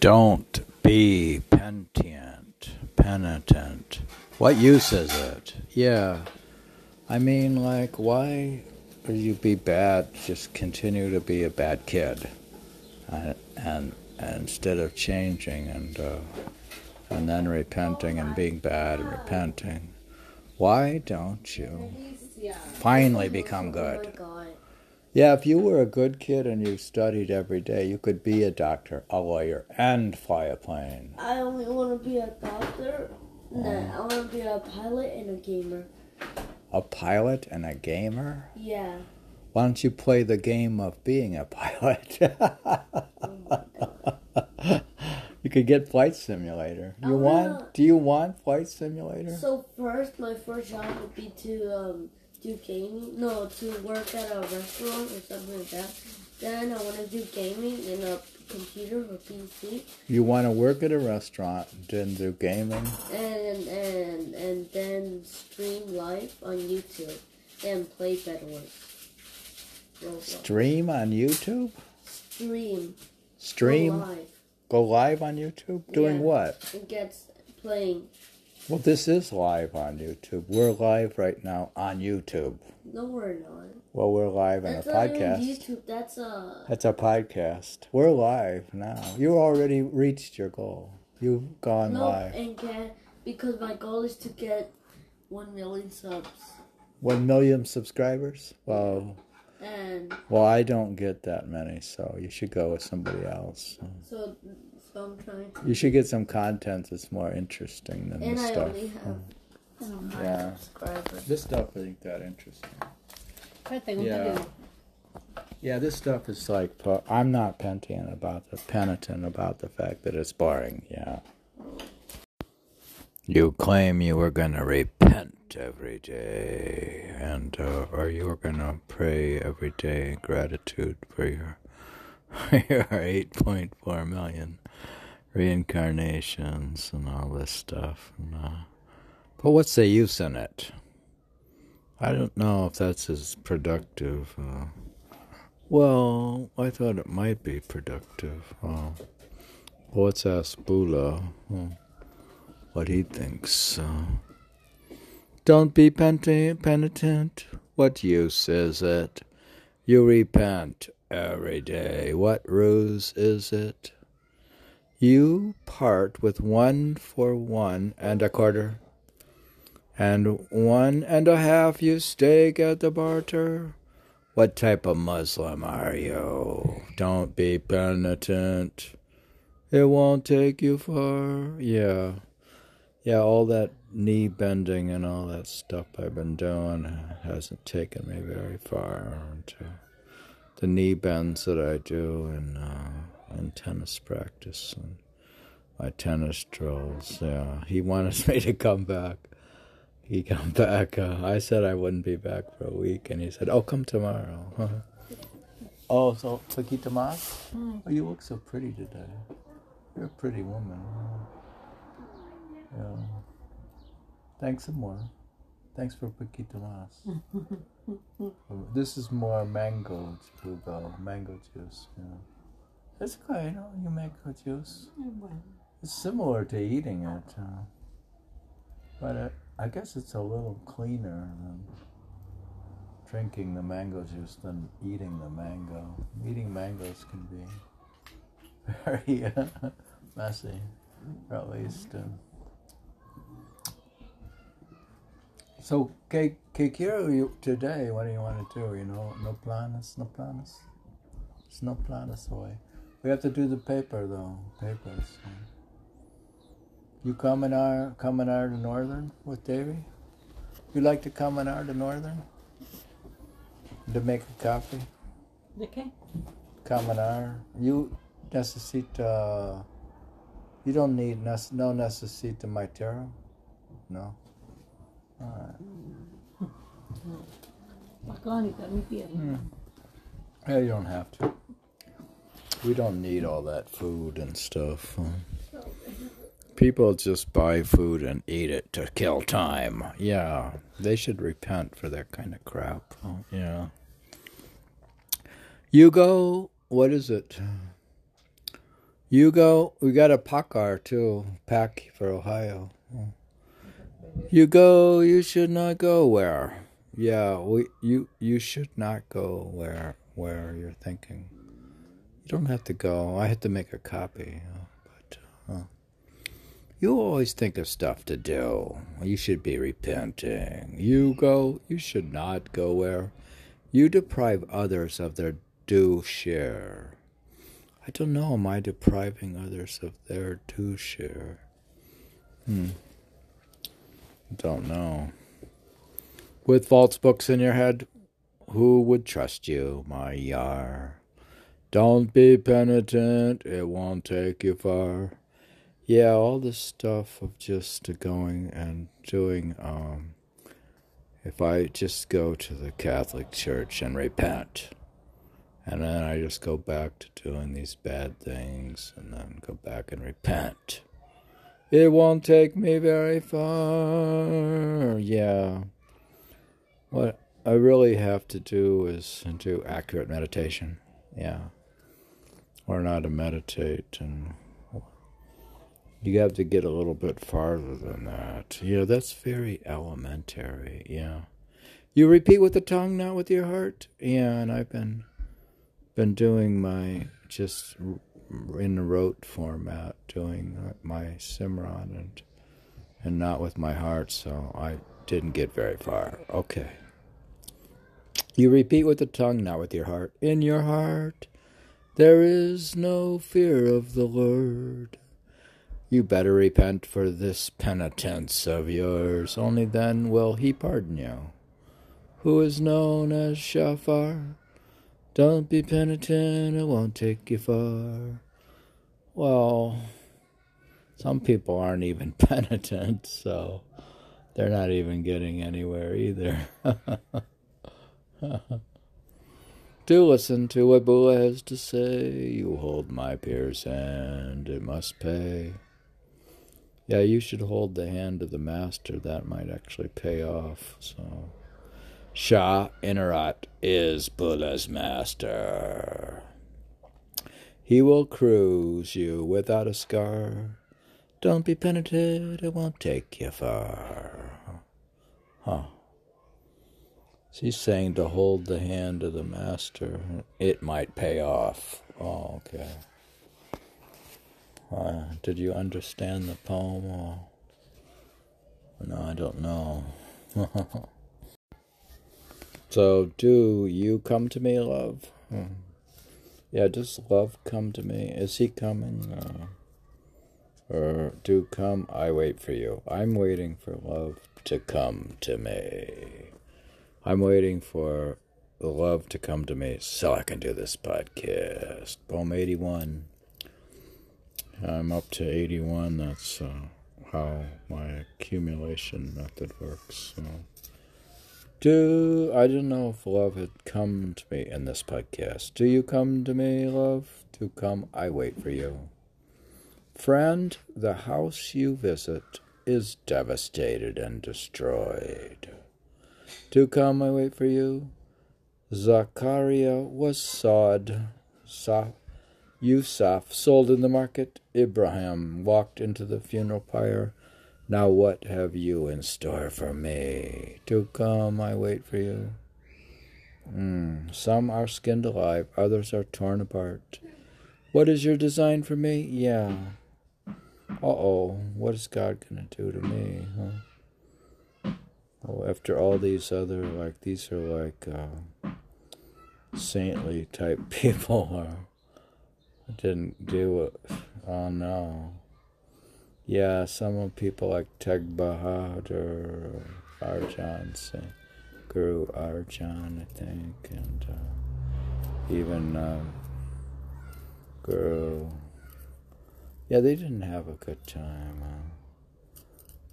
Don't be penitent. Penitent. What use is it? Yeah. I mean, like, why would you be bad? Just continue to be a bad kid, uh, and, and instead of changing and uh, and then repenting and being bad and repenting, why don't you finally become good? Yeah, if you were a good kid and you studied every day, you could be a doctor, a lawyer, and fly a plane. I only want to be a doctor. No, I want to be a pilot and a gamer. A pilot and a gamer? Yeah. Why don't you play the game of being a pilot? you could get Flight Simulator. You I want? wanna- Do you want Flight Simulator? So first, my first job would be to um, do gaming. No, to work at a restaurant or something like that. Then I want to do gaming in a computer or PC, You want to work at a restaurant, then do gaming. and and and then stream live on YouTube and play Bed Wars. Stream on YouTube. Stream. Stream. Go live. Go live on YouTube. Doing Yeah. what? It gets playing. Well, this is live on YouTube. We're live right now on YouTube. No, we're not. Well, we're live on a That's podcast. YouTube. That's a. That's a podcast. We're live now. You already reached your goal. You've gone No, live. and get because my goal is to get one million subs. One million subscribers. Well, And well, I don't get that many, so you should go with somebody else. so, so I'm trying to. You should get some content that's more interesting than And this I stuff. only have um, Yeah. subscribers. This stuff ain't that interesting. Yeah. Yeah, this stuff is like I'm not penitent about the penitent about the fact that it's boring. Yeah. You claim you were gonna repent every day, and uh, or you were gonna pray every day in gratitude for your your 8.4 million reincarnations and all this stuff. And, uh, but what's the use in it? I don't know if that's as productive. Uh, well, I thought it might be productive. Uh, well, let's ask Bulleh uh, what he thinks. Uh, don't be penitent. What use is it? You repent every day. What ruse is it? You part with one for one and a quarter, and one and a half you stake at the barter. What type of Muslim are you? Don't be penitent. It won't take you far. Yeah. Yeah, all that knee bending and all that stuff I've been doing hasn't taken me very far. Uh, the knee bends that I do and uh, in tennis practice and my tennis drills. Yeah, he wanted me to come back. He come back. Uh, I said I wouldn't be back for a week, and he said, "Oh, come tomorrow." oh, so Paquita Mas? Oh, you look so pretty today. You're a pretty woman. Yeah. Thanks some more. Thanks for Paquita Mas. this is more mango jugo, mango juice. Yeah. It's good. You, know, you make good juice. It's similar to eating it, uh, but it, I guess it's a little cleaner than drinking the mango juice than eating the mango. Eating mangoes can be very uh, messy, or at least. Uh, so, que, que quiero you today? What do you want to do? You know, no planes, no planes. There's no planes hoy. We have to do the paper though. Papers. You come in our come in our to Northern with Davy? You like to come in our to Northern? To make a coffee? Okay. Come in our you necesita you don't need nec- no necesita my tarot? No. Bacónica, mi piel. Yeah, you don't have to. We don't need all that food and stuff. People just buy food and eat it to kill time. Yeah, they should repent for that kind of crap. Yeah. You go, what is it? You go. We got a PACAR too. pack for Ohio. You go. You should not go where. Yeah, we. You. You should not go where. Where you're thinking. You don't have to go. I had to make a copy, but. Uh, you always think of stuff to do. You should be repenting. You go. You should not go where. You deprive others of their due share. I don't know. Am I depriving others of their due share? Hmm. Don't know. With false books in your head, who would trust you, my yar? Don't be penitent, it won't take you far. Yeah, all this stuff of just going and doing, um, if I just go to the Catholic Church and repent, and then I just go back to doing these bad things and then go back and repent. It won't take me very far. Yeah. What I really have to do is do accurate meditation. Yeah. Or not to meditate and you have to get a little bit farther than that. Yeah, that's very elementary. Yeah. You repeat with the tongue, not with your heart. Yeah, and I've been been doing my just in rote format, doing my Simran and and not with my heart, so I didn't get very far. Okay. You repeat with the tongue, not with your heart. In your heart, there is no fear of the Lord. You better repent for this penitence of yours, only then will he pardon you. Who is known as Ghaffar? Don't be penitent, it won't take you far. Well, some people aren't even penitent, so they're not even getting anywhere either. Do listen to what Bulleh has to say. You hold my peer's hand, it must pay. Yeah, you should hold the hand of the master. That might actually pay off. So. Shah Inayat is Bulleh's master. He will cruise you without a scar. Don't be penitent, it won't take you far. Huh. She's saying to hold the hand of the master. It might pay off. Oh, okay. Uh, did you understand the poem? Oh. No, I don't know. So, do you come to me, love? Hmm. Yeah, does love come to me? Is he coming? Uh, or do come, I wait for you. I'm waiting for love to come to me. I'm waiting for the love to come to me so I can do this podcast. Poem 81. I'm up to 81. That's uh, how my accumulation method works. So. Do I don't know if love had come to me in this podcast. Do you come to me, love? To come, I wait for you. Friend, the house you visit is devastated and destroyed. To come, I wait for you. Zachariah was sawed. Sa- Yusuf sold in the market. Ibrahim walked into the funeral pyre. Now what have you in store for me? To come, I wait for you. Mm, some are skinned alive, others are torn apart. What is your design for me? Yeah. Uh oh, what is God gonna do to me? Huh? Oh, after all these other, like, these are like uh, saintly type people. Uh, didn't do it. Oh no. Yeah, some of people like Teg Bahadur, Arjan, Singh, Guru Arjan, I think, and uh, even uh, Guru. Yeah, they didn't have a good time. Uh,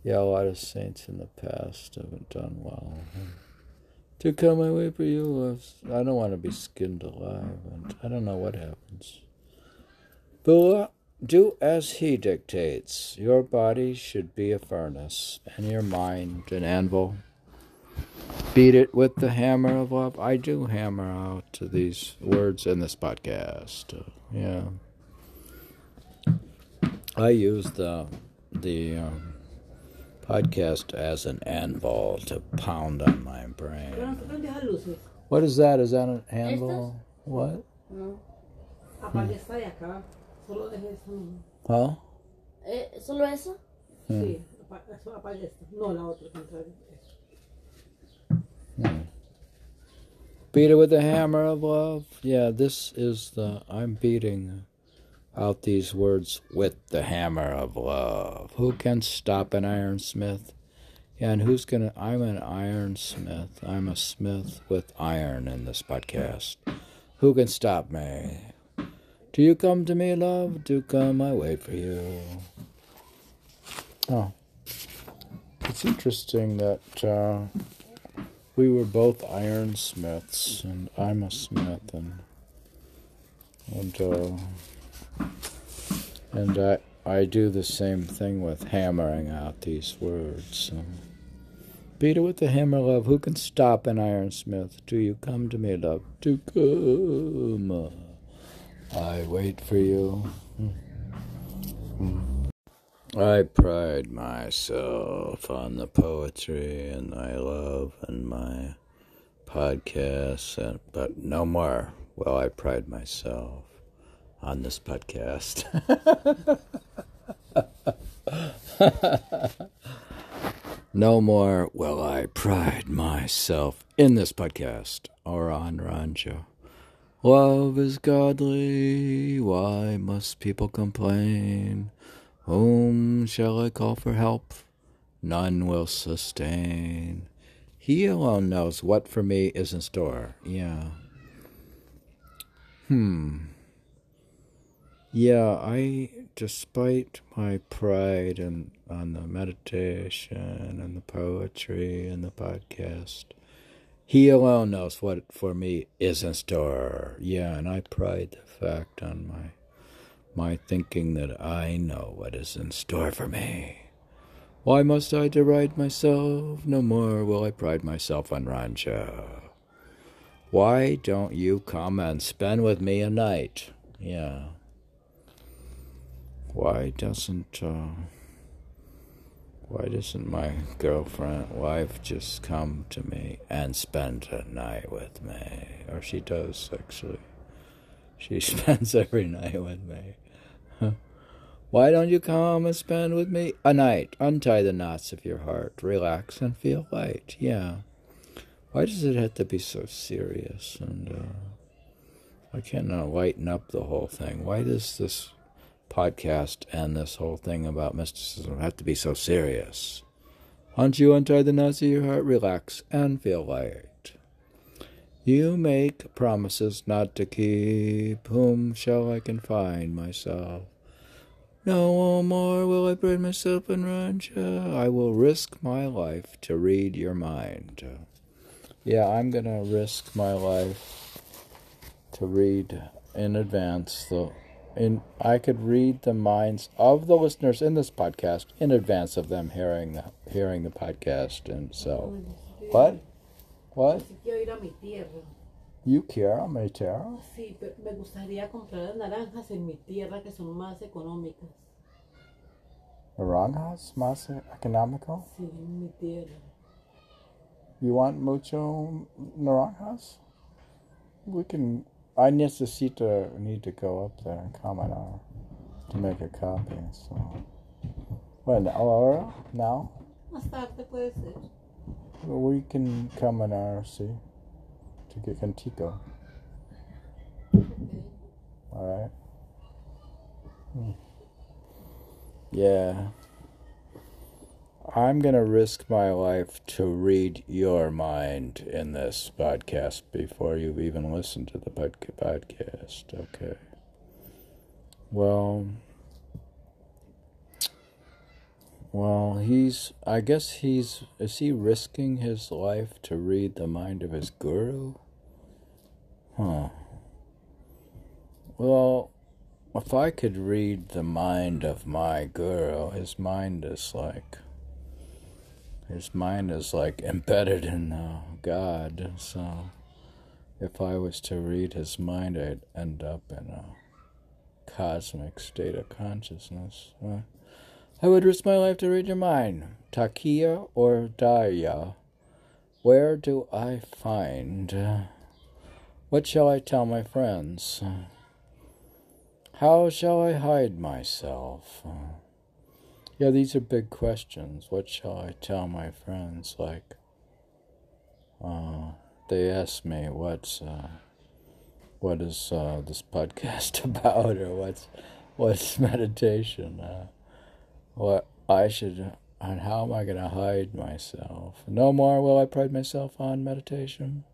yeah, a lot of saints in the past haven't done well. To come my way for you, I don't want to be skinned alive, and I don't know what happens. But do as he dictates. Your body should be a furnace, and your mind an anvil. Beat it with the hammer of love. I do hammer out these words in this podcast. Yeah. I use the the um, podcast as an anvil to pound on my brain. se prende las luces. What is that? Is that an anvil? What? No. Hmm. Apague esta de acá. Solo deje esta. no. Huh? Eh, ¿Solo eso? Hmm. Sí, apa- eso, apague esta. No, la otra, al contrario. Beat hmm. it with the hammer of love. Yeah, this is the. I'm beating out these words with the hammer of love. Who can stop an ironsmith? And who's gonna? I'm an ironsmith. I'm a smith with iron in this podcast. Who can stop me? Do you come to me, love? Do come, I wait for you. Oh. It's interesting that uh, we were both ironsmiths, and I'm a smith, and and uh, and I I do the same thing with hammering out these words. Beat it with the hammer, love. Who can stop an ironsmith? Do you come to me, love? Do come. I wait for you. I pride myself on the poetry and my love and my podcasts, and, but no more will I pride myself on this podcast. no more will I pride myself in this podcast or on Ranjha. Love is godly, why must people complain? Whom shall I call for help? None will sustain. He alone knows what for me is in store. Yeah. Hmm. Yeah, I, despite my pride and on the meditation and the poetry and the podcast, he alone knows what for me is in store. Yeah, and I pride the fact on my my thinking that I know what is in store for me. Why must I deride myself? No more will I pride myself on Ranjha. Why don't you come and spend with me a night? Yeah. Why doesn't uh, why doesn't my girlfriend wife just come to me and spend a night with me? Or she does actually. She spends every night with me. Why don't you come and spend with me a night? Untie the knots of your heart, relax, and feel light. Yeah. Why does it have to be so serious? And uh, I cannot lighten up the whole thing. Why does this podcast and this whole thing about mysticism have to be so serious? Once you untie the knots of your heart, relax, and feel light. You make promises not to keep. Whom shall I confine myself? No more will I pride myself in Ranjha. I will risk my life to read your mind. Yeah, I'm gonna risk my life to read in advance the in I could read the minds of the listeners in this podcast in advance of them hearing the hearing the podcast and so what? What? Si quiero a mi tierra. You care, my tierra? Sí, pero me gustaría comprar naranjas en mi tierra que son más económicas. Naranjas, más economical? Sí, en mi tierra. You want mucho naranjas? We can. I necesito need to go up there and Camanar to make a copy. So, when ahora now Más tarde puede ser. we can Camanar see to get contigo. Ok. All right. Hmm. Yeah. I'm going to risk my life to read your mind in this podcast before you've even listened to the podcast. Okay. Well, well, he's, I guess he's, is he risking his life to read the mind of his guru? Huh. Well, if I could read the mind of my guru, his mind is like his mind is like embedded in uh, God. So if I was to read his mind, I'd end up in a cosmic state of consciousness. Uh, I would risk my life to read your mind. Takia or Daya? Where do I find? Uh, what shall I tell my friends? How shall I hide myself? Yeah, these are big questions. What shall I tell my friends? Like, uh, they ask me, what's, uh, what is uh, this podcast about, or what's, what's meditation? Uh, what I should, and how am I going to hide myself? No more will I pride myself on meditation.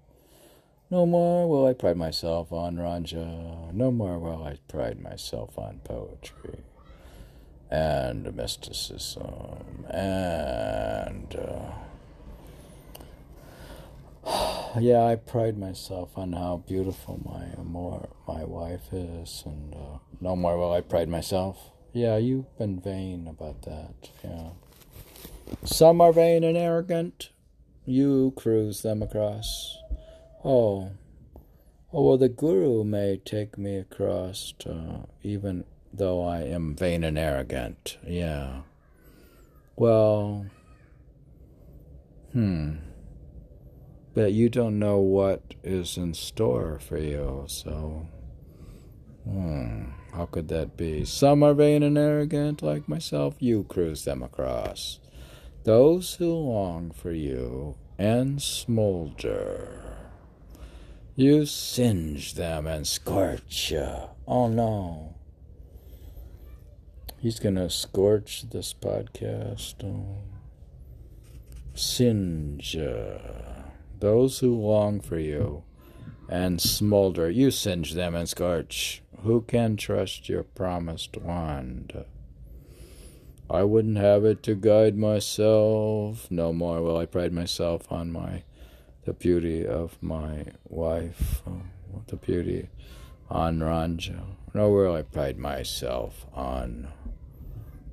No more will I pride myself on Ranjha. No more will I pride myself on poetry and mysticism and. Uh, yeah, I pride myself on how beautiful my amor, my wife is, and uh, no more will I pride myself. Yeah, you've been vain about that. Yeah, some are vain and arrogant. You cruise them across. Oh, oh well, the Guru may take me across, uh, even though I am vain and arrogant. Yeah. Well, hmm. But you don't know what is in store for you, so. Hmm. How could that be? Some are vain and arrogant, like myself. You cruise them across. Those who long for you and smolder. You singe them and scorch. You. Oh no. He's going to scorch this podcast. Oh. Singe. Those who long for you and smolder. You singe them and scorch. Who can trust your promised wand? I wouldn't have it to guide myself. No more will I pride myself on my the beauty of my wife, the beauty on Ranjha. Nowhere I pride myself on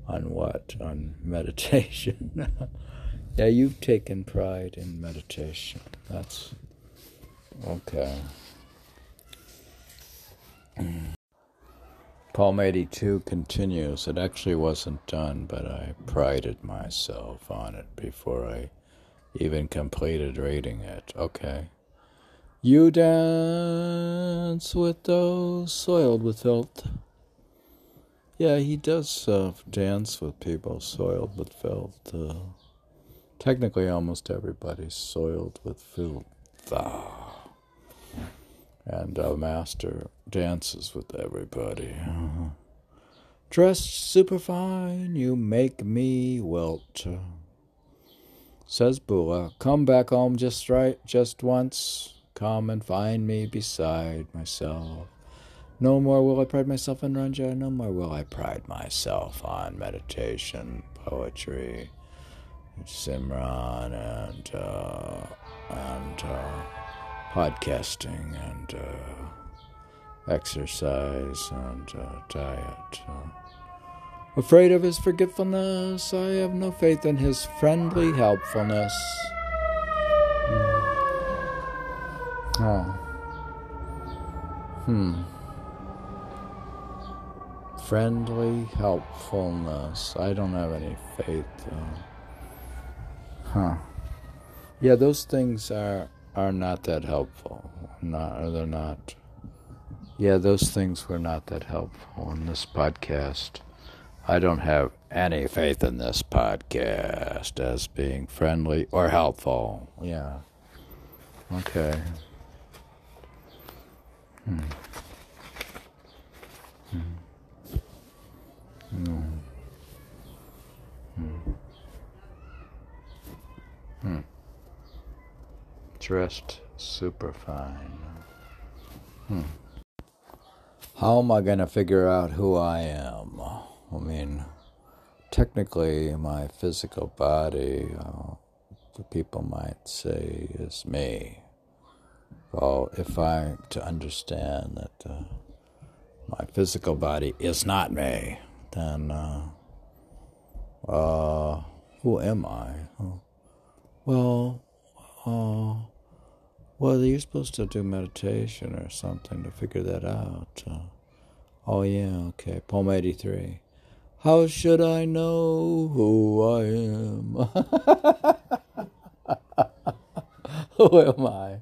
on what? On meditation. yeah, you've taken pride in meditation. That's okay. Palm 82 continues. It actually wasn't done, but I prided myself on it before I even completed reading it. Okay. You dance with those soiled with filth. Yeah, he does uh, dance with people soiled with filth. Uh, technically, almost everybody's soiled with filth. Ah. And a master dances with everybody. Dressed superfine, you make me wilt. Says Bulleh, come back home just right, just once. Come and find me beside myself. No more will I pride myself on Ranjha. No more will I pride myself on meditation, poetry, Simran, and uh, and uh, podcasting, and uh, exercise, and uh, diet. Uh, Afraid of his forgetfulness, I have no faith in his friendly helpfulness. Hmm. Oh. Hmm. Friendly helpfulness. I don't have any faith. Uh, huh. Yeah, those things are are not that helpful. Not they're not. Yeah, those things were not that helpful in this podcast. I don't have any faith in this podcast as being friendly or helpful. Yeah. Okay. Hmm. No. Dressed super fine. Hmm. How am I going to figure out who I am? I mean, technically, my physical body, uh, the people might say, is me. Well, if I to understand that uh, my physical body is not me, then uh, uh, who am I? Well, uh, well, you're supposed to do meditation or something to figure that out. Uh, Oh, yeah, okay. Poem 83. How should I know who I am? who am I?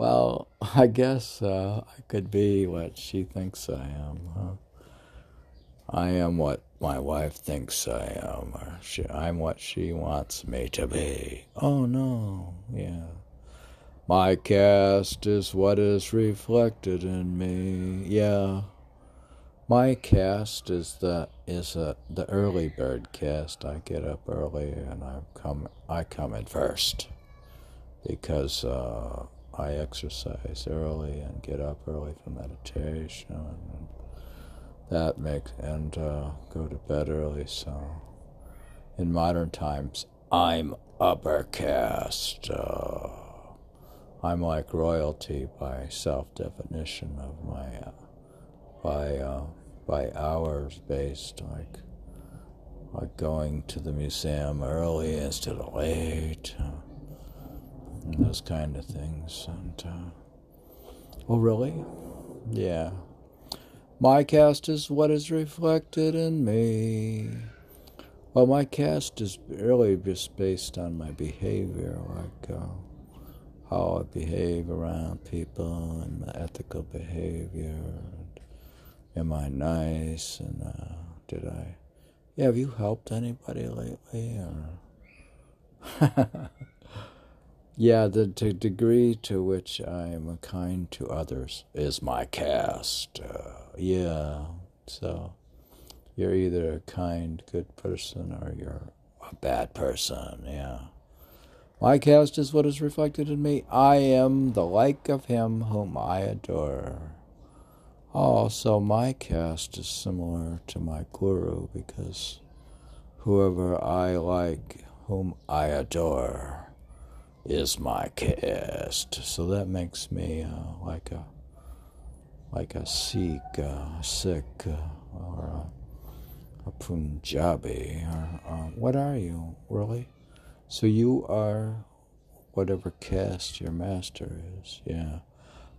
Well, I guess uh, I could be what she thinks I am. Huh? I am what my wife thinks I am, or she, I'm what she wants me to be. Oh no, yeah. My cast is what is reflected in me. Yeah. My cast is the is a the early bird cast. I get up early and I come I come in first because uh, I exercise early and get up early for meditation and that makes and uh, go to bed early. So in modern times, I'm upper caste. Uh, I'm like royalty by self-definition of my uh, by uh, by hours based, like like going to the museum early instead of late, those kind of things. And uh, oh, really? Yeah. My cast is what is reflected in me. Well, my cast is really just based on my behavior, like. Uh, how I behave around people and my ethical behavior. And am I nice? And uh, did I? Yeah, have you helped anybody lately? Or yeah, the, degree to which I am kind to others is my caste. Uh, yeah, so you're either a kind, good person or you're a bad person. Yeah. My caste is what is reflected in me. I am the like of him whom I adore. Oh, so my caste is similar to my guru because whoever I like, whom I adore, is my caste. So that makes me uh, like a like a Sikh, uh, Sikh, uh, or a, a Punjabi. Or, uh, what are you really? So you are whatever caste your master is, yeah.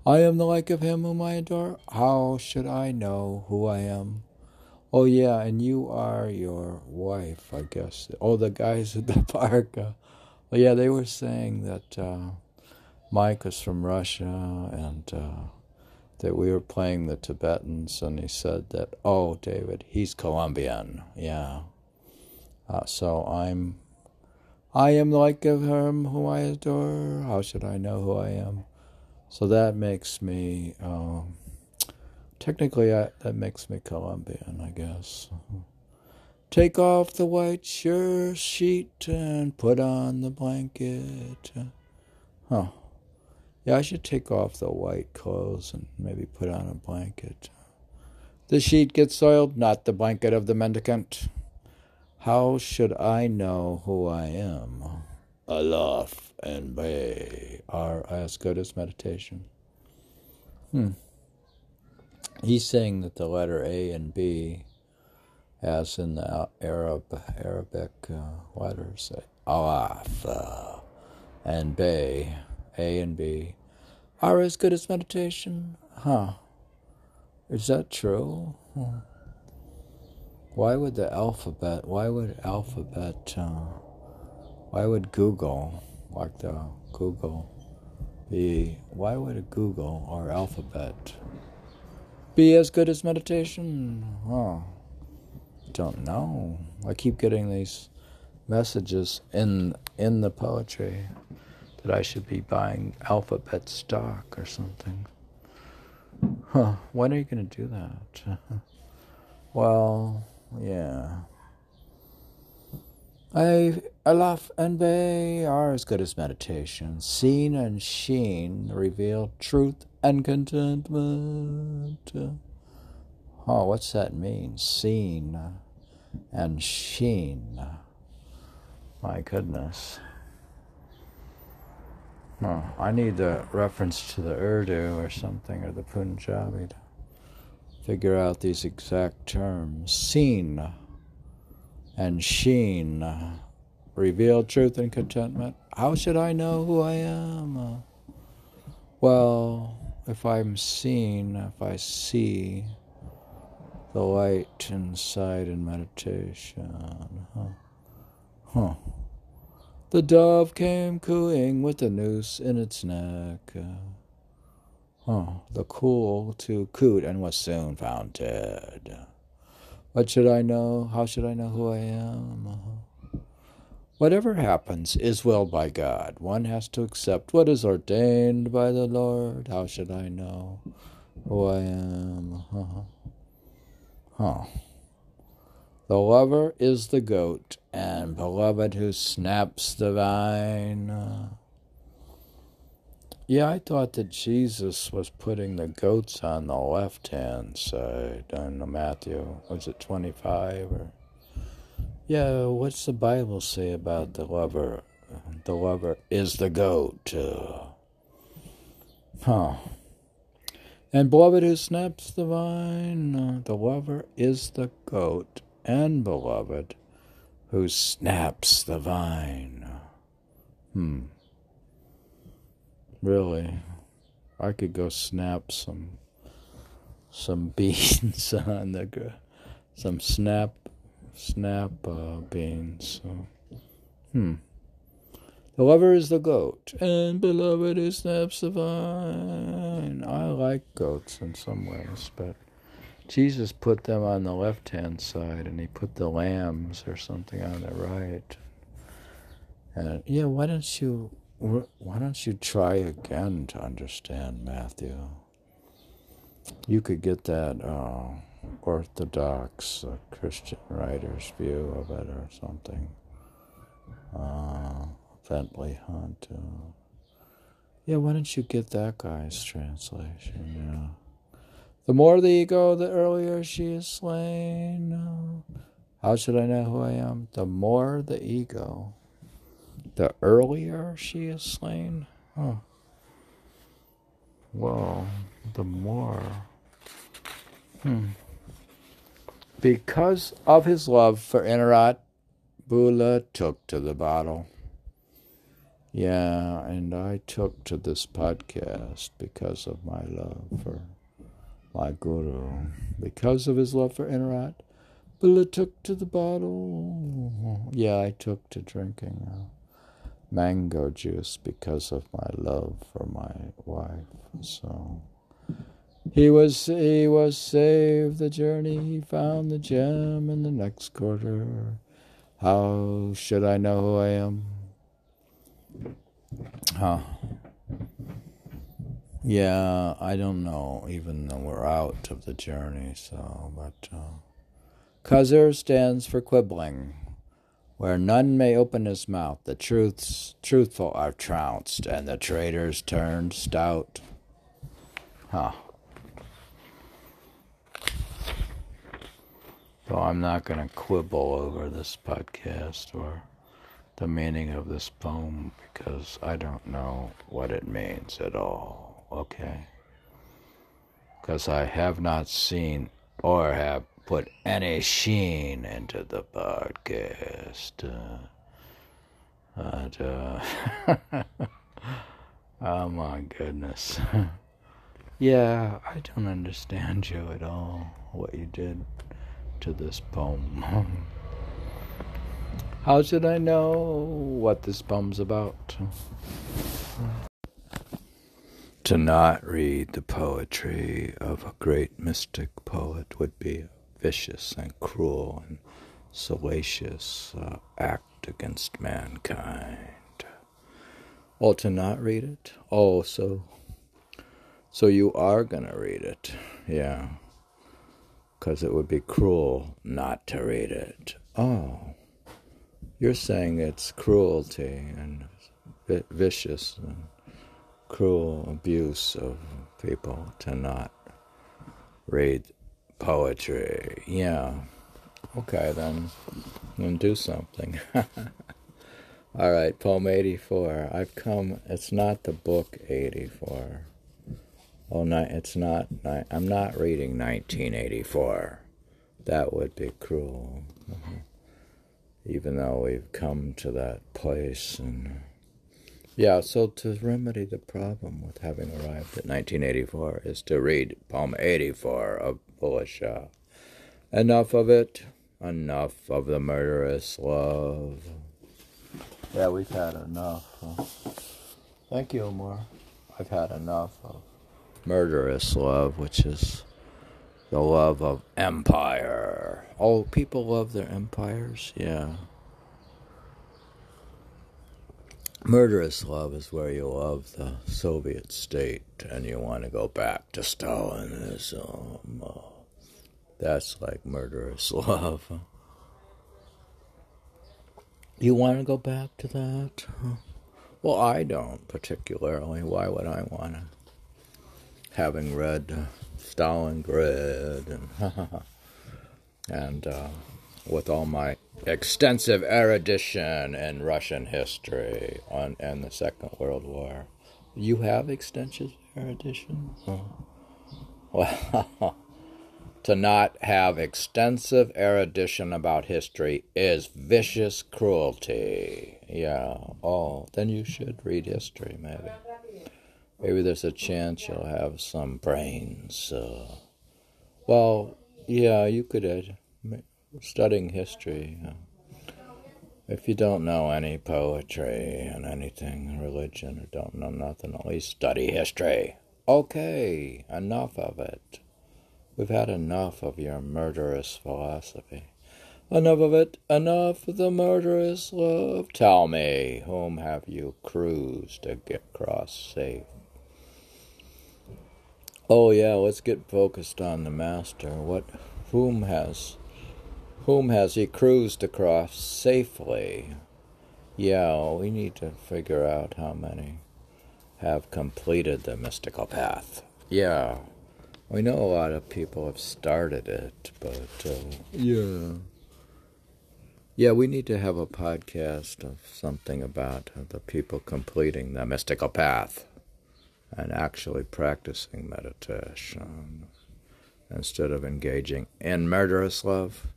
I am the like of him whom I adore. How should I know who I am? Oh, yeah, and you are your wife, I guess. Oh, the guys at the park. Uh, well, yeah, they were saying that uh, Mike was from Russia and uh, that we were playing the Tibetans, and he said that, oh, David, he's Colombian. Yeah. Uh, so I'm I am like of him whom I adore. How should I know who I am? So that makes me, um, technically, I, that makes me Colombian, I guess. Take off the white shirt sheet and put on the blanket. Huh. Yeah, I should take off the white clothes and maybe put on a blanket. The sheet gets soiled, not the blanket of the mendicant. How should I know who I am? Aleph and Bay are as good as meditation. Hmm. He's saying that the letter A and B, as in the Arab Arabic uh, letters, Aleph uh, and Bay, A and B, are as good as meditation. Huh? Is that true? Hmm. Why would the alphabet, why would alphabet, uh, why would Google, like the Google, be, why would a Google or alphabet be as good as meditation? Huh. Don't know. I keep getting these messages in in the poetry that I should be buying alphabet stock or something. Huh. When are you going to do that? well, yeah. I Aleph and Bay are as good as meditation. Seen and sheen reveal truth and contentment. Oh, what's that mean? Seen and sheen. My goodness. Oh, I need the reference to the Urdu or something or the Punjabi to figure out these exact terms. Seen and sheen reveal truth and contentment. How should I know who I am? Well, if I'm seen, if I see, the light inside in meditation. Huh. Huh. The dove came cooing with a noose in its neck. Uh, huh. The cool to coot and was soon found dead. What should I know? How should I know who I am? Uh-huh. Whatever happens is willed by God. One has to accept what is ordained by the Lord. How should I know who I am? Huh. Huh. The lover is the goat, and beloved who snaps the vine. Yeah, I thought that Jesus was putting the goats on the left hand side on Matthew. Was it 25 or? Yeah, what's the Bible say about the lover? The lover is the goat. Uh, huh. And beloved who snaps the vine, the lover is the goat, and beloved who snaps the vine. Hmm. Really, I could go snap some some beans on the some snap snap uh, beans. So, hmm. The lover is the goat, and beloved who snaps the vine. I like goats in some ways, but Jesus put them on the left hand side, and he put the lambs or something on the right. And yeah, why don't you why don't you try again to understand Matthew? You could get that. Uh, Orthodox uh, Christian writer's view of it or something. Uh, Bentley. Uh, yeah, why don't you get that guy's translation? Yeah. The more the ego, the earlier she is slain. How should I know who I am? The more the ego, the earlier she is slain. Huh. Well, the more. Hmm. Because of his love for Inayat, Bulleh took to the bottle. Yeah, and I took to this podcast because of my love for my guru. Because of his love for Inayat, Bulleh took to the bottle. Yeah, I took to drinking uh, mango juice because of my love for my wife. So. He was he was saved the journey, he found the gem in the next quarter. How should I know who I am? Huh. Yeah, I don't know, even though we're out of the journey, so, but, uh, Kazir stands for quibbling, where none may open his mouth. The truths, truthful are trounced, and the traitors turned stout. Huh. So I'm not going to quibble over this podcast or the meaning of this poem because I don't know what it means at all, okay? Because I have not seen or have put any sheen into the podcast. Uh, but, uh, oh my goodness. yeah, I don't understand you at all, what you did to this poem. How should I know what this poem's about? To not read the poetry of a great mystic poet would be a vicious and cruel and salacious uh, act against mankind. Or to not read it? Oh, so so you are gonna read it, yeah because it would be cruel not to read it. Oh, you're saying it's cruelty and vicious and cruel abuse of people to not read poetry. Yeah. Okay, then. Then do something. All right, poem 84. I've come, it's not the book 84. Oh, no, it's not. I'm not reading 1984. That would be cruel. Mm-hmm. Even though we've come to that place. And yeah, so to remedy the problem with having arrived at 1984 is to read poem 84 of Bulleh Enough of it. Enough of the murderous love. Yeah, we've had enough. Thank you, Omar. I've had enough of murderous love, which is the love of empire. Oh, people love their empires? Yeah. Murderous love is where you love the Soviet state and you want to go back to Stalinism. Oh, that's like murderous love. You want to go back to that? Well, I don't particularly. Why would I want to? Having read uh, Stalingrad and and uh, with all my extensive erudition in Russian history on and the Second World War, you have extensive erudition. Well, to not have extensive erudition about history is vicious cruelty. Yeah. Oh, then you should read history, maybe. Maybe there's a chance you'll have some brains. Uh, well, yeah, you could uh, studying history. Uh, if you don't know any poetry and anything, religion, or don't know nothing, at least study history. Okay, enough of it. We've had enough of your murderous philosophy. Enough of it, enough of the murderous love. Tell me, whom have you cruised to get across safe? Oh yeah, let's get focused on the master. What whom has whom has he cruised across safely? Yeah, we need to figure out how many have completed the mystical path. Yeah. We know a lot of people have started it, but uh, yeah. Yeah, we need to have a podcast of something about the people completing the mystical path and actually practicing meditation instead of engaging in murderous love.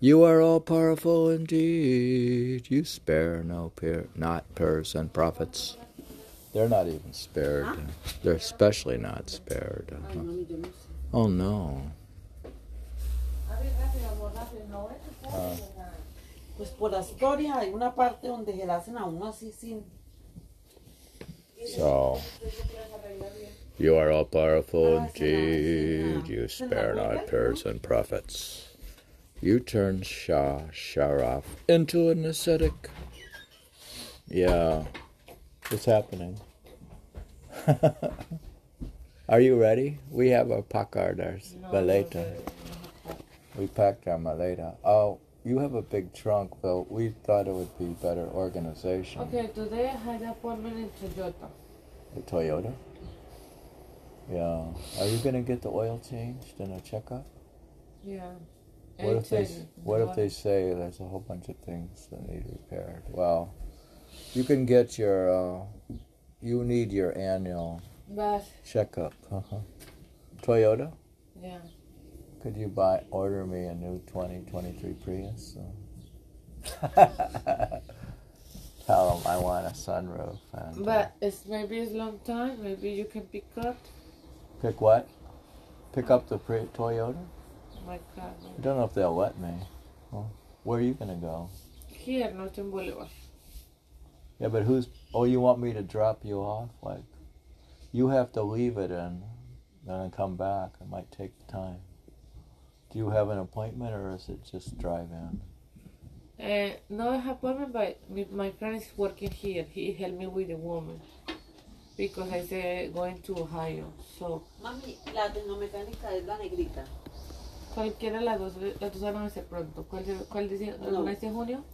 You are all powerful indeed. You spare no peer, not pers and prophets. They're not even spared. They're especially not spared. Ay, mami, yo no sé. Oh no. So, you are all powerful indeed. You spare not peers and prophets. You turn Shah Sharaf into an ascetic. Yeah, it's happening. are you ready? We have our packard, our maleta. We packed our maleta. Oh, you have a big trunk, though. We thought it would be better organization. Okay, today I had an appointment in Toyota. The Toyota? Yeah. Are you gonna get the oil changed and a checkup? Yeah. What if they What if they say there's a whole bunch of things that need repaired? Well, you can get your. Uh, you need your annual But, checkup. Uh-huh. Toyota? yeah. Could you buy order me a new 2023 Prius? Tell them I want a sunroof. And, uh, But it's maybe it's a long time. Maybe you can pick up pick what? Pick up the Pri- Toyota? my car. I don't know if they'll let me. Well, where are you gonna go? Here, not in Bolivar. Yeah, but who's? Oh, you want me to drop you off? Like, you have to leave it and then come back. It might take time. Do you have an appointment or is it just drive in? Uh, no I have appointment, but my- my friend is working here. He helped me with the woman because I said going to Ohio. So Mami, la tecnomecánica es la negrita. cualquiera de las dos, las dos van a ser pronto. ¿Cuál, cuál dice? No. ¿Alguna dice junio?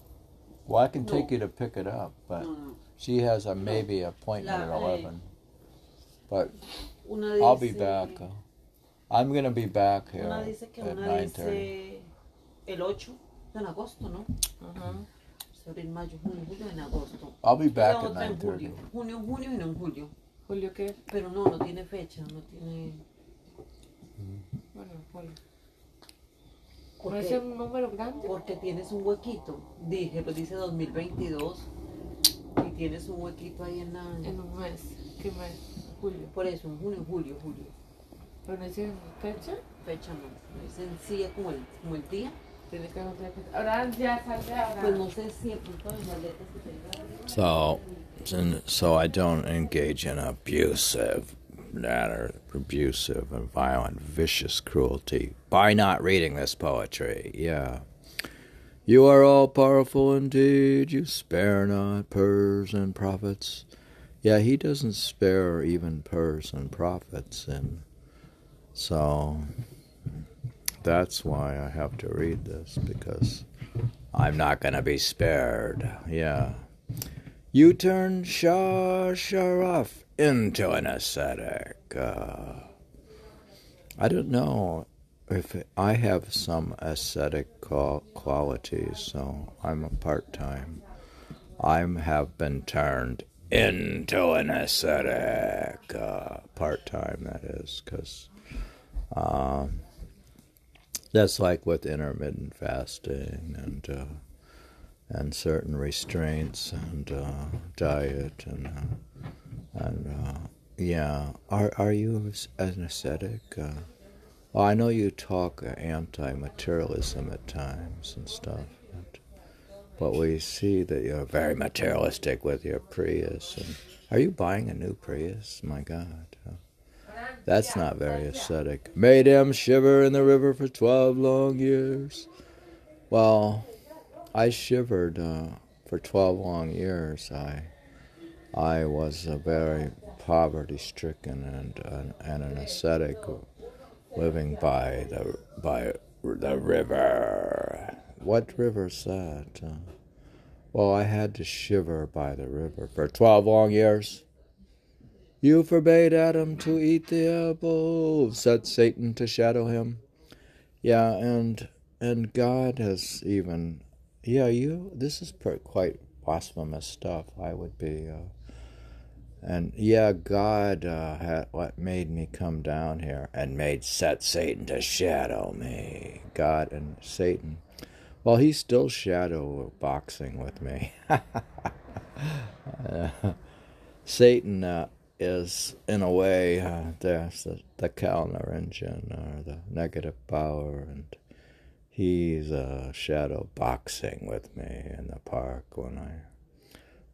Well, I can No. take you to pick it up, but No, no. she has a maybe appointment La- at eh, eleven. But Una dice, I'll be back. I'm gonna be back here Una dice que at una nine thirty. dice el 8 en agosto, ¿no? Ajá. Abril, mayo, junio, julio, en agosto. I'll be back la at otra en julio. Junio, junio y no en julio. ¿Julio qué? Pero no, no tiene fecha, no tiene... Bueno, julio. ¿No es Porque, un número grande? porque tienes un huequito. Dije, lo dice 2022. Y tienes un huequito ahí en la... En un mes. ¿Qué mes? Julio. Por eso, en junio, julio, julio. ¿Pero no dice fecha? fecha, no. No es en sí como el, como el día. Tiene que no fecha. Ahora ya sale ahora. Pues no sé si de pronto en las letras que tenga. So, and so I don't engage in abusive manner, abusive and violent, vicious cruelty by not reading this poetry. Yeah. You are all powerful indeed. You spare not purrs and prophets. Yeah, he doesn't spare even purrs and prophets, and so that's why I have to read this because I'm not going to be spared. Yeah. You turn Shah Sharaf into an ascetic. Uh, I don't know if I have some ascetic qualities, so I'm a part time. I have been turned into an ascetic, uh, part time, that is, because um, that's like with intermittent fasting and uh, and certain restraints and uh, diet and uh, and uh, yeah. Are are you an ascetic? Uh, well, I know you talk anti-materialism at times and stuff, but, but we see that you're very materialistic with your Prius. And are you buying a new Prius? My God. That's not very ascetic. Made him shiver in the river for 12 long years. Well, I shivered uh, for 12 long years. I I was a very poverty stricken and, and, and an ascetic living by the by the river. What river's that? Uh, well, I had to shiver by the river for 12 long years. You forbade Adam to eat the apple, said Satan to shadow him. Yeah, and and God has even yeah you this is per, quite blasphemous stuff. I would be uh, and yeah, God uh, had what made me come down here and made set Satan to shadow me. God and Satan. Well, he's still shadow boxing with me. Uh, Satan is, in a way, uh, there's the, the Kal Niranjan or the negative power, and he's uh, shadow boxing with me in the park when I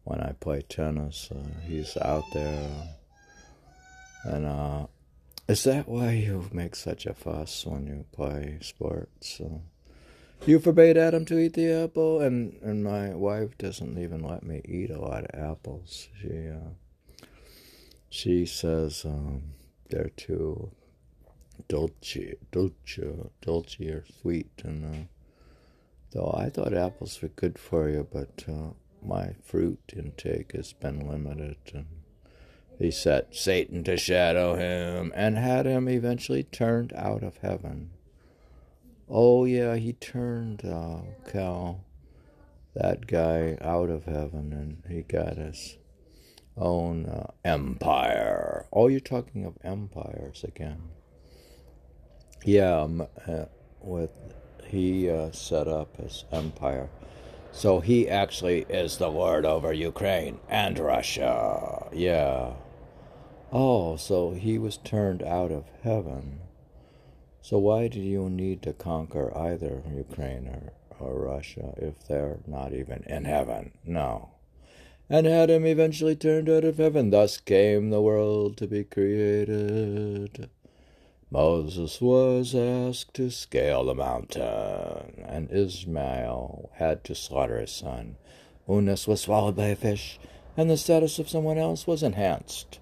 when I play tennis. Uh, he's out there, and uh, is that why you make such a fuss when you play sports? Uh, you forbade Adam to eat the apple, and, and my wife doesn't even let me eat a lot of apples. She uh, she says um, they're too dolce, dolce, dolce or sweet, and uh, though I thought apples were good for you, but uh, my fruit intake has been limited, and he set Satan to shadow him, and had him eventually turned out of heaven. Oh yeah, he turned uh, Kal, that guy, out of heaven, and he got his own uh, empire. Oh, you're talking of empires again. Yeah, um, uh, with he uh, set up his empire. So he actually is the lord over Ukraine and Russia. Yeah. Oh, so he was turned out of heaven. So why do you need to conquer either Ukraine or, or Russia if they're not even in heaven? No. And had him eventually turned out of heaven, thus came the world to be created. Moses was asked to scale the mountain, and Ismail had to slaughter his son. Unas was swallowed by a fish, and the status of someone else was enhanced.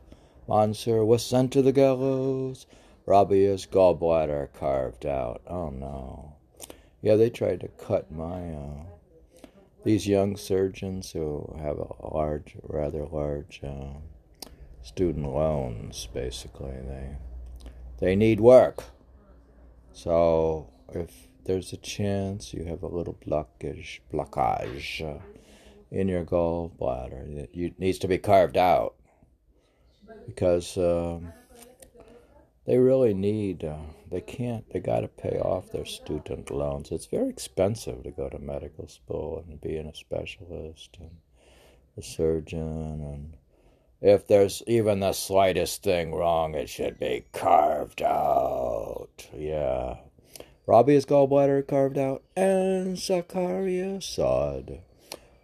Mansur was sent to the gallows. Rabia's gallbladder carved out. Oh no. Yeah, they tried to cut my uh, these young surgeons who have a large, rather large uh, student loans. Basically, they they need work. So if there's a chance you have a little blockage, blockage uh, in your gallbladder, it, needs to be carved out because. Um, they really need uh, they can't they got to pay off their student loans it's very expensive to go to medical school and being a specialist and a surgeon and If there's even the slightest thing wrong, it should be carved out. Yeah. Rabia's gallbladder carved out, and Zachariah sawed.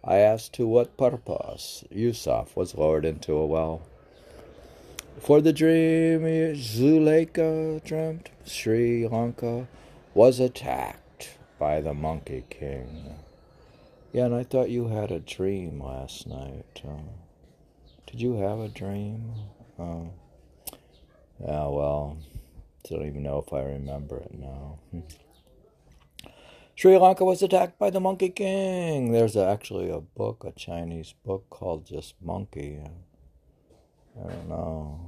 I asked to what purpose Yusuf was lowered into a well. For the dream Zuleika dreamt, Sri Lanka was attacked by the Monkey King. Yeah, and I thought you had a dream last night. Uh, did you have a dream? Uh, yeah, well, I don't even know if I remember it now. Sri Lanka was attacked by the Monkey King. There's actually a book, a Chinese book called just Monkey. I don't know.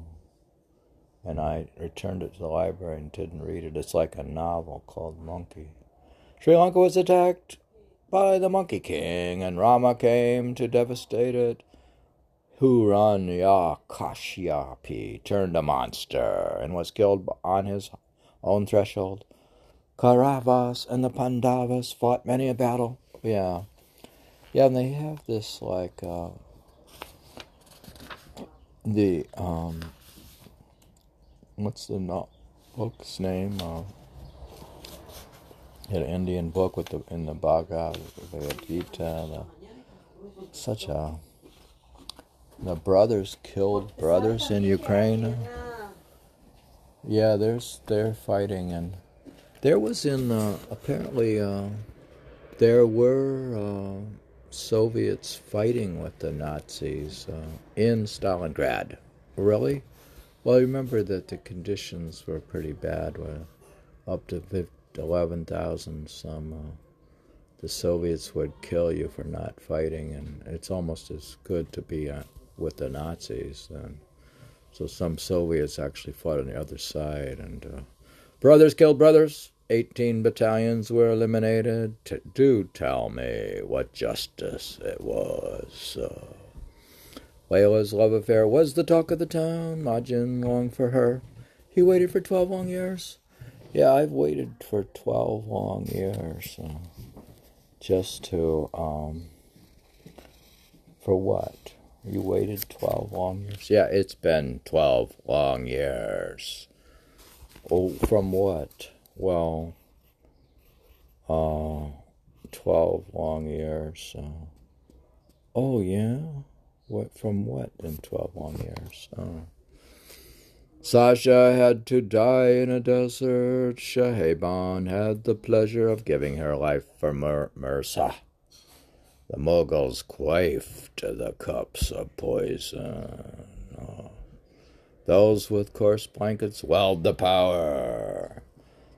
And I returned it to the library and didn't read it. It's like a novel called Monkey. Sri Lanka was attacked by the Monkey King, and Rama came to devastate it. Hiranya Kashyapi turned a monster and was killed on his own threshold. Kauravas and the Pandavas fought many a battle. Yeah. Yeah, and they have this like uh, the um what's the no- book's name? Uh, an Indian book with the in the Bhagavad Gita. The, such a the brothers killed brothers in Ukraine. Yeah, there's they're fighting and there was in uh, apparently uh, there were uh, Soviets fighting with the Nazis uh, in Stalingrad. Really? Well, remember that the conditions were pretty bad. Where up to 11,000 some. Uh, the Soviets would kill you for not fighting, and it's almost as good to be uh, with the Nazis. And so some Soviets actually fought on the other side, and brothers killed brothers. 18 battalions were eliminated. T- do tell me what justice it was. Uh, Layla's love affair was the talk of the town. Majnun longed for her. He waited for 12 long years. Yeah, I've waited for 12 long years. Uh, just to, um, for what? You waited 12 long years? Yeah, it's been 12 long years. Oh, from what? Well, uh, 12 long years. Uh, oh, yeah? What From what in 12 long years? Uh, Sasha had to die in a desert. Sahiban had the pleasure of giving her life for Mir- Mirza. The Mughals quaffed the cups of poison. Oh. Those with coarse blankets weld the power.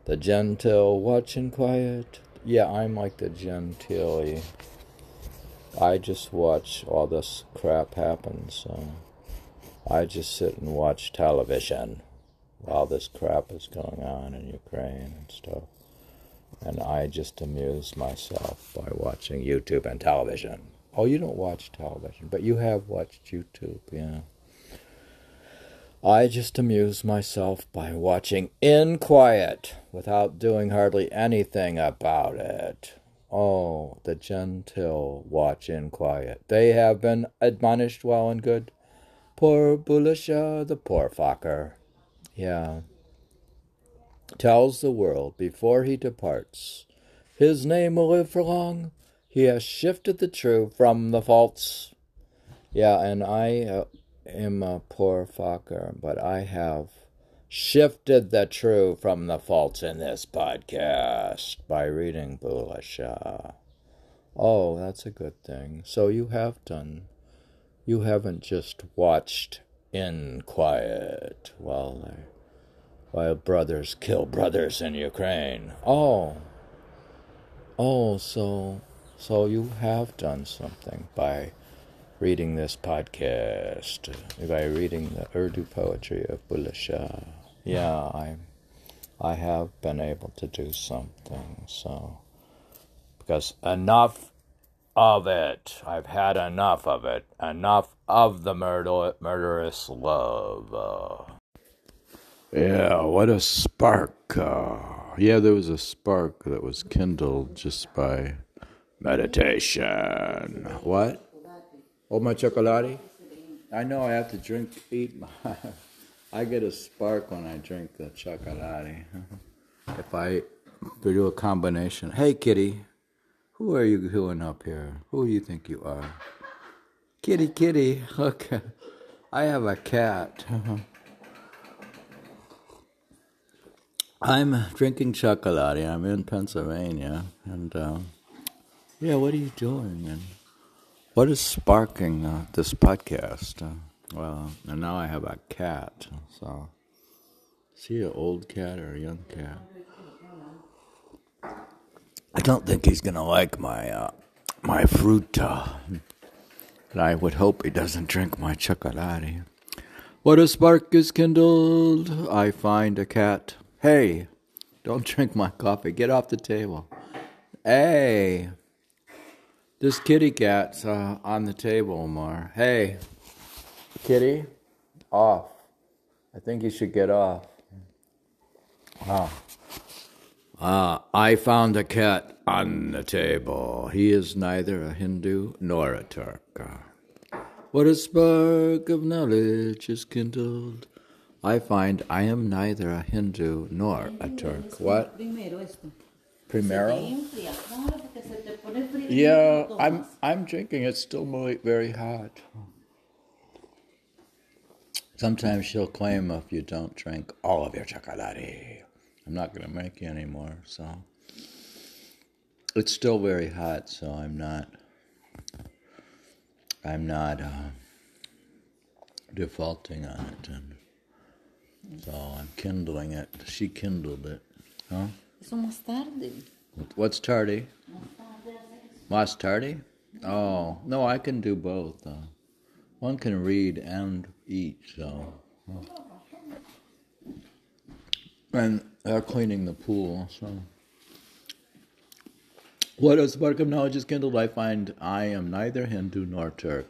The gentle watching quiet. Yeah, I'm like the gentilly. I just watch all this crap happen, so I just sit and watch television while this crap is going on in Ukraine and stuff. And I just amuse myself by watching YouTube and television. Oh, you don't watch television, but you have watched YouTube, yeah. I just amuse myself by watching in quiet without doing hardly anything about it. Oh, the gentle watch in quiet. They have been admonished well and good. Poor Bulleh Shah, the poor fucker. Yeah. Tells the world before he departs. His name will live for long. He has shifted the true from the false. Yeah, and I. Uh, am a poor fucker, but I have shifted the true from the false in this podcast by reading Bulleh Shah. Oh, that's a good thing. So you have done. You haven't just watched in quiet while while brothers kill brothers in Ukraine. Oh. Oh, so so you have done something by reading this podcast by reading the Urdu poetry of Bulleh Shah. Yeah, I, I have been able to do something. So, because enough of it, I've had enough of it, enough of the murder, murderous love. Uh, yeah, what a spark. Uh, yeah, there was a spark that was kindled just by meditation. What? Oh, my chocolate? I know I have to drink, eat my. I get a spark when I drink the chocolate. if I do a combination. Hey, kitty, who are you doing up here? Who do you think you are? Kitty, kitty. Okay, I have a cat. I'm drinking chocolate. I'm in Pennsylvania, and uh, yeah, what are you doing? And what is sparking uh, this podcast? Uh, well, and now I have a cat. So, is he an old cat or a young cat? I don't think he's gonna like my uh, my fruit. Uh, and I would hope he doesn't drink my chocolate. What a spark is kindled! I find a cat. Hey, don't drink my coffee. Get off the table. Hey, this kitty cat's uh, on the table, Mar. Hey, kitty, off. I think you should get off. Ah. Ah, I found a cat on the table. He is neither a Hindu nor a Turk. What a spark of knowledge is kindled. I find I am neither a Hindu nor a Turk. What? Primero esto. Primero? enfría, claro, porque se te pone frío. Yeah, I'm I'm drinking. It's still muy- very hot. Sometimes she'll claim if you don't drink all of your chocolate, I'm not going to make you anymore. So it's still very hot. So I'm not. I'm not uh, defaulting on it, and so I'm kindling it. She kindled it, huh? Eso más tarde. What's tardy? Más tardy? Oh, no, I can do both. Uh, one can read and eat, so. And they're cleaning the pool, so. What a spark of knowledge is kindled, I find I am neither Hindu nor Turk.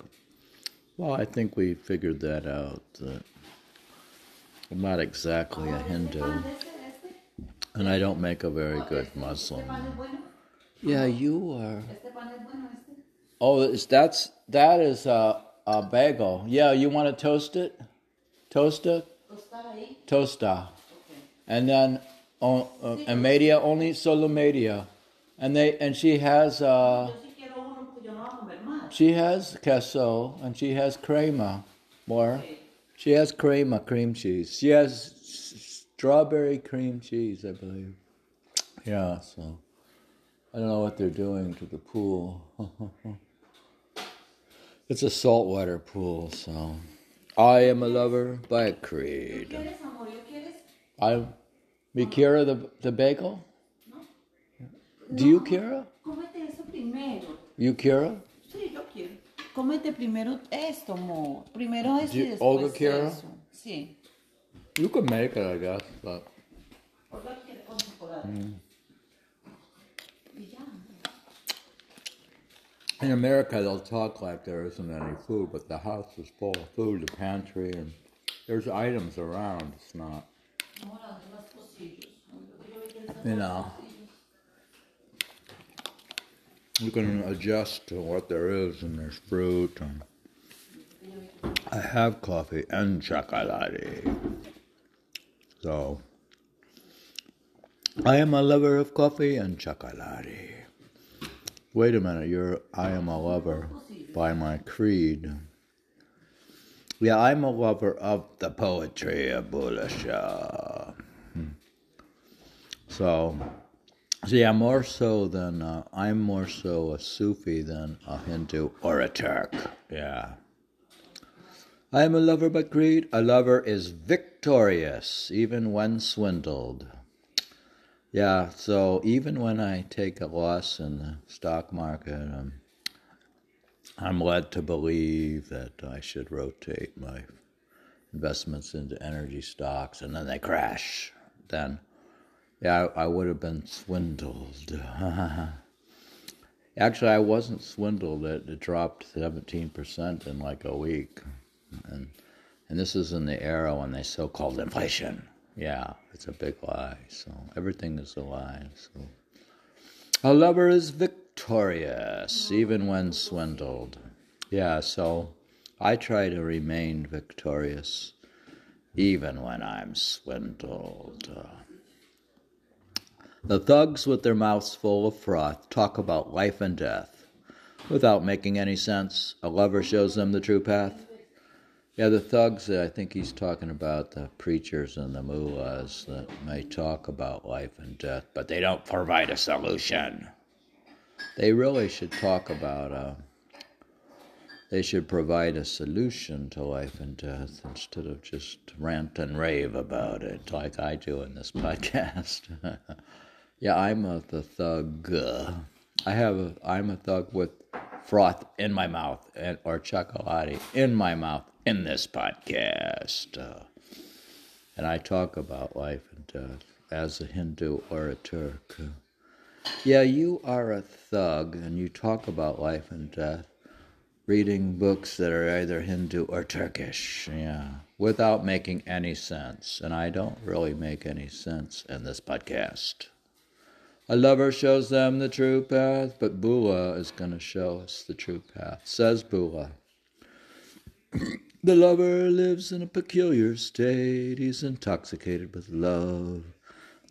Well, I think we figured that out. That I'm not exactly a Hindu, and I don't make a very good Muslim. Yeah, you are. Oh, is that's that is a, a bagel. Yeah, you want to toast it? Toast it? Tosta. And then oh, uh, and media only solo media. And they and she has uh she has queso and she has crema more. She has crema cream cheese. She has s- strawberry cream cheese, I believe. Yeah, so I don't know what they're doing to the pool. it's a saltwater pool, so I am a lover by creed. I me Kira the the bagel? Do you Kira? Cómete eso primero. You Kira? Sí. Cómete primero esto, amor. Primero esto y después Olga eso. Sí. You can make it, I guess, but Olga quiere con chocolate. Mm. In America they'll talk like there isn't any food, but the house is full of food, the pantry, and there's items around. It's not, Ahora, los pocillos. Yo vi que él sacó you know. You can adjust to what there is, and there's fruit. And I have coffee and chocolate. So, I am a lover of coffee and chocolate. Wait a minute, you're I am a lover by my creed. Yeah, I'm a lover of the poetry of Bulleh Shah. Hmm. So, so yeah, more so than uh, I'm more so a Sufi than a Hindu or a Turk. Yeah. I am a lover by greed. A lover is victorious even when swindled. Yeah, so even when I take a loss in the stock market, um, I'm led to believe that I should rotate my investments into energy stocks and then they crash. Then yeah, I, I would have been swindled. Actually, I wasn't swindled. It, it dropped seventeen percent in like a week, and and this is in the era when they so-called inflation. Yeah, it's a big lie. So everything is a lie. So a lover is victorious even when swindled. Yeah. So I try to remain victorious even when I'm swindled. Uh, the thugs with their mouths full of froth talk about life and death without making any sense. A lover shows them the true path. Yeah, the thugs, I think he's talking about the preachers and the mullahs that may talk about life and death, but they don't provide a solution. They really should talk about, uh, they should provide a solution to life and death instead of just rant and rave about it like I do in this podcast. yeah, I'm a the thug. I have a, I'm a thug with froth in my mouth and, or chocolate in my mouth in this podcast. Uh, and I talk about life and death as a Hindu or a Turk. Yeah, you are a thug and you talk about life and death, reading books that are either Hindu or Turkish, yeah, without making any sense. And I don't really make any sense in this podcast. A lover shows them the true path, but Bulleh is going to show us the true path, says Bulleh. The lover lives in a peculiar state. He's intoxicated with love.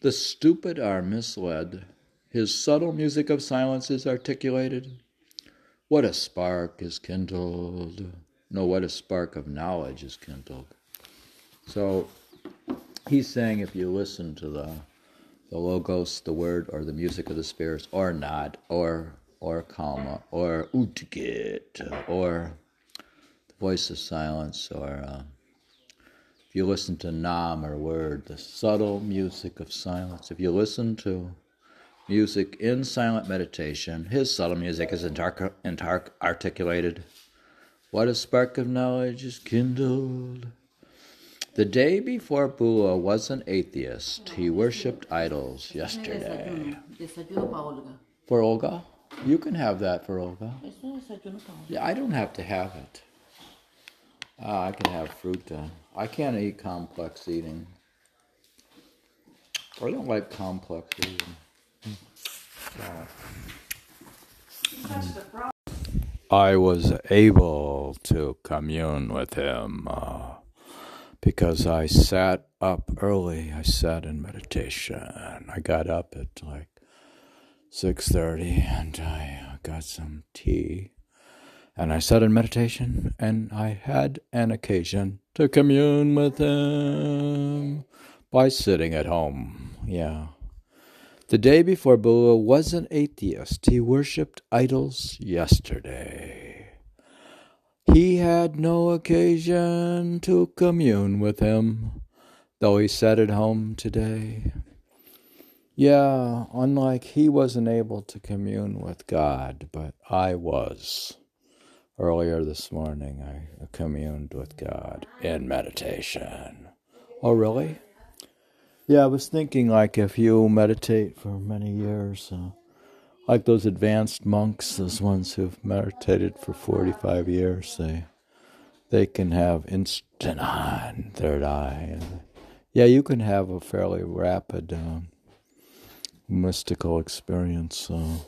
The stupid are misled. His subtle music of silence is articulated. What a spark is kindled. No, what a spark of knowledge is kindled. So he's saying if you listen to the the logos, the word, or the music of the spirits, or not, or or kalma, or utgit, or the voice of silence, or uh, if you listen to Nam or word, the subtle music of silence, if you listen to music in silent meditation, his subtle music is intar- intar- articulated. What a spark of knowledge is kindled. The day before Bulleh was an atheist, he worshipped idols yesterday. For Olga? You can have that for Olga. Yeah, I don't have to have it. Uh, I can have fruit. Uh, I can't eat complex eating. I don't like complex eating. I was able to commune with him uh, because I sat up early. I sat in meditation. I got up at like six thirty, and I got some tea and I sat in meditation, and I had an occasion to commune with him by sitting at home. Yeah. The day before Bulleh was an atheist. He worshipped idols yesterday. He had no occasion to commune with him, though he sat at home today. Yeah, unlike he wasn't able to commune with God, but I was. Earlier this morning, I communed with God in meditation. Oh, really? Yeah, I was thinking like if you meditate for many years, uh, like those advanced monks, those ones who've meditated for 45 years, they they can have instant on third eye. Yeah, you can have a fairly rapid um, mystical experience. So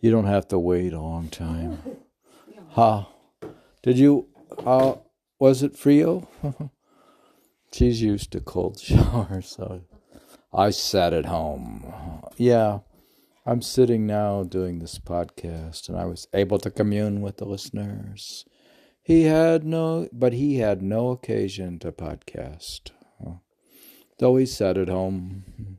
you don't have to wait a long time. Huh? Did you? Uh, was it Frio? She's used to cold showers, so I sat at home. Yeah, I'm sitting now doing this podcast, and I was able to commune with the listeners. He had no, but he had no occasion to podcast, though he sat at home.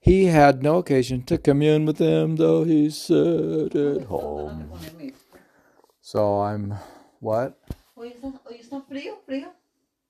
He had no occasion to commune with them, though he sat at home. So I'm what?